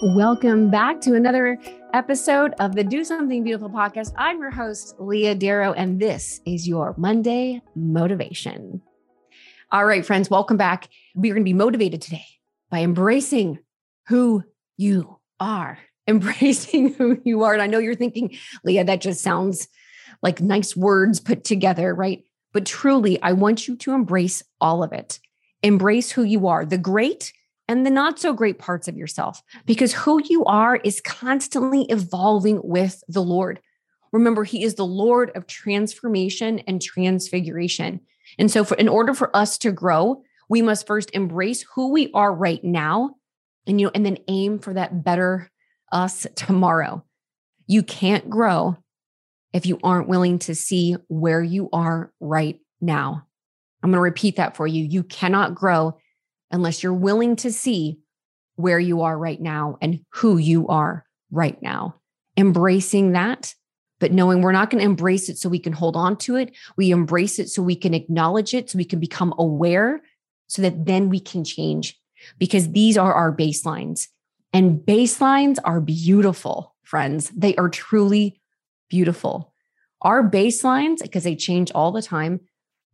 Welcome back to another episode of the Do Something Beautiful podcast. I'm your host, Leah Darrow, and this is your Monday motivation. All right, friends, welcome back. We're going to be motivated today by embracing who you are, embracing who you are. And I know you're thinking, Leah, that just sounds like nice words put together, right? But truly, I want you to embrace all of it. Embrace who you are, the great and the not so great parts of yourself, because who you are is constantly evolving with the Lord. Remember, He is the Lord of transformation and transfiguration. And so, for, in order for us to grow, we must first embrace who we are right now, and you know, and then aim for that better us tomorrow. You can't grow if you aren't willing to see where you are right now. I'm going to repeat that for you. You cannot grow unless you're willing to see where you are right now and who you are right now. Embracing that, but knowing we're not going to embrace it so we can hold on to it. We embrace it so we can acknowledge it, so we can become aware, so that then we can change because these are our baselines. And baselines are beautiful, friends. They are truly beautiful. Our baselines, because they change all the time,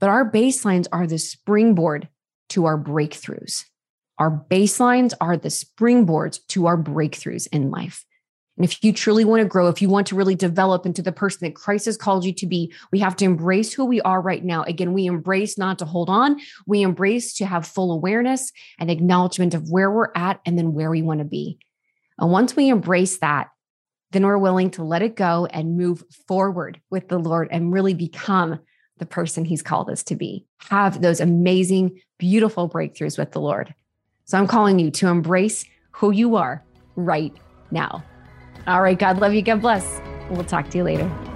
but our baselines are the springboard to our breakthroughs. Our baselines are the springboards to our breakthroughs in life. And if you truly want to grow, if you want to really develop into the person that Christ has called you to be, we have to embrace who we are right now. Again, we embrace not to hold on, we embrace to have full awareness and acknowledgement of where we're at and then where we want to be. And once we embrace that, then we're willing to let it go and move forward with the Lord and really become the person he's called us to be. Have those amazing, beautiful breakthroughs with the Lord. So I'm calling you to embrace who you are right now. All right, God love you. God bless. We'll talk to you later.